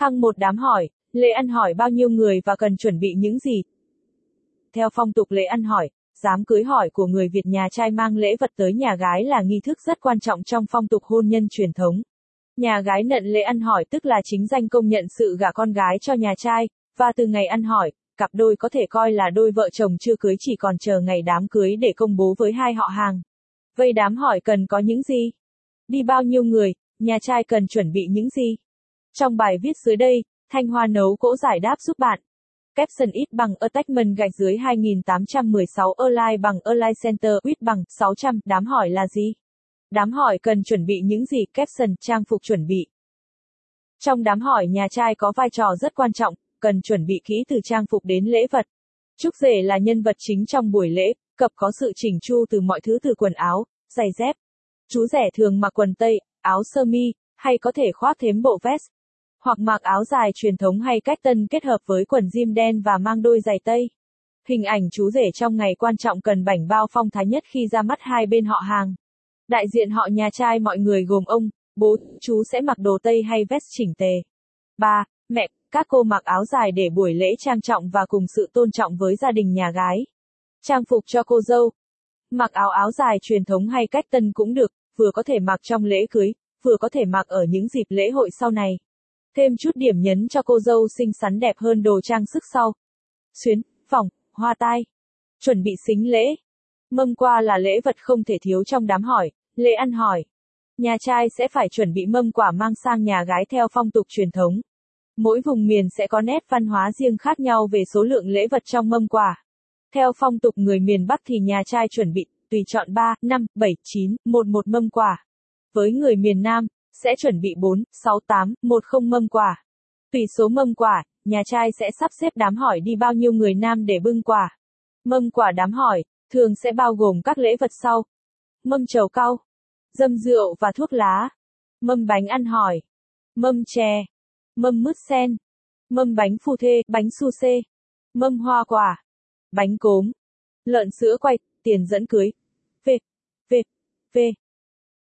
Thăng một đám hỏi, lễ ăn hỏi bao nhiêu người và cần chuẩn bị những gì? Theo phong tục lễ ăn hỏi, dám cưới hỏi của người Việt nhà trai mang lễ vật tới nhà gái là nghi thức rất quan trọng trong phong tục hôn nhân truyền thống. Nhà gái nhận lễ ăn hỏi tức là chính danh công nhận sự gả con gái cho nhà trai, và từ ngày ăn hỏi, cặp đôi có thể coi là đôi vợ chồng chưa cưới chỉ còn chờ ngày đám cưới để công bố với hai họ hàng. vậy đám hỏi cần có những gì? Đi bao nhiêu người, nhà trai cần chuẩn bị những gì? Trong bài viết dưới đây, Thanh Hoa nấu cỗ giải đáp giúp bạn. caption ít bằng attachment gạch dưới 2816 Align bằng Align Center ít bằng 600 đám hỏi là gì? Đám hỏi cần chuẩn bị những gì? caption trang phục chuẩn bị. Trong đám hỏi nhà trai có vai trò rất quan trọng, cần chuẩn bị kỹ từ trang phục đến lễ vật. Trúc rể là nhân vật chính trong buổi lễ, cập có sự chỉnh chu từ mọi thứ từ quần áo, giày dép. Chú rể thường mặc quần tây, áo sơ mi, hay có thể khoác thêm bộ vest, hoặc mặc áo dài truyền thống hay cách tân kết hợp với quần jean đen và mang đôi giày tây. Hình ảnh chú rể trong ngày quan trọng cần bảnh bao phong thái nhất khi ra mắt hai bên họ hàng. Đại diện họ nhà trai mọi người gồm ông, bố, chú sẽ mặc đồ tây hay vest chỉnh tề. Ba, Mẹ, các cô mặc áo dài để buổi lễ trang trọng và cùng sự tôn trọng với gia đình nhà gái. Trang phục cho cô dâu. Mặc áo áo dài truyền thống hay cách tân cũng được, vừa có thể mặc trong lễ cưới, vừa có thể mặc ở những dịp lễ hội sau này. Thêm chút điểm nhấn cho cô dâu xinh xắn đẹp hơn đồ trang sức sau. Xuyến, vòng, hoa tai. Chuẩn bị xính lễ. Mâm qua là lễ vật không thể thiếu trong đám hỏi, lễ ăn hỏi. Nhà trai sẽ phải chuẩn bị mâm quả mang sang nhà gái theo phong tục truyền thống. Mỗi vùng miền sẽ có nét văn hóa riêng khác nhau về số lượng lễ vật trong mâm quà. Theo phong tục người miền Bắc thì nhà trai chuẩn bị, tùy chọn 3, 5, 7, 9, 1 một mâm quà. Với người miền Nam, sẽ chuẩn bị 4, 6, 8, 1 không mâm quà. Tùy số mâm quà, nhà trai sẽ sắp xếp đám hỏi đi bao nhiêu người nam để bưng quà. Mâm quà đám hỏi, thường sẽ bao gồm các lễ vật sau. Mâm trầu cau, dâm rượu và thuốc lá. Mâm bánh ăn hỏi. Mâm chè, mâm mứt sen, mâm bánh phu thê, bánh su xê, mâm hoa quả, bánh cốm, lợn sữa quay, tiền dẫn cưới. V. V. V.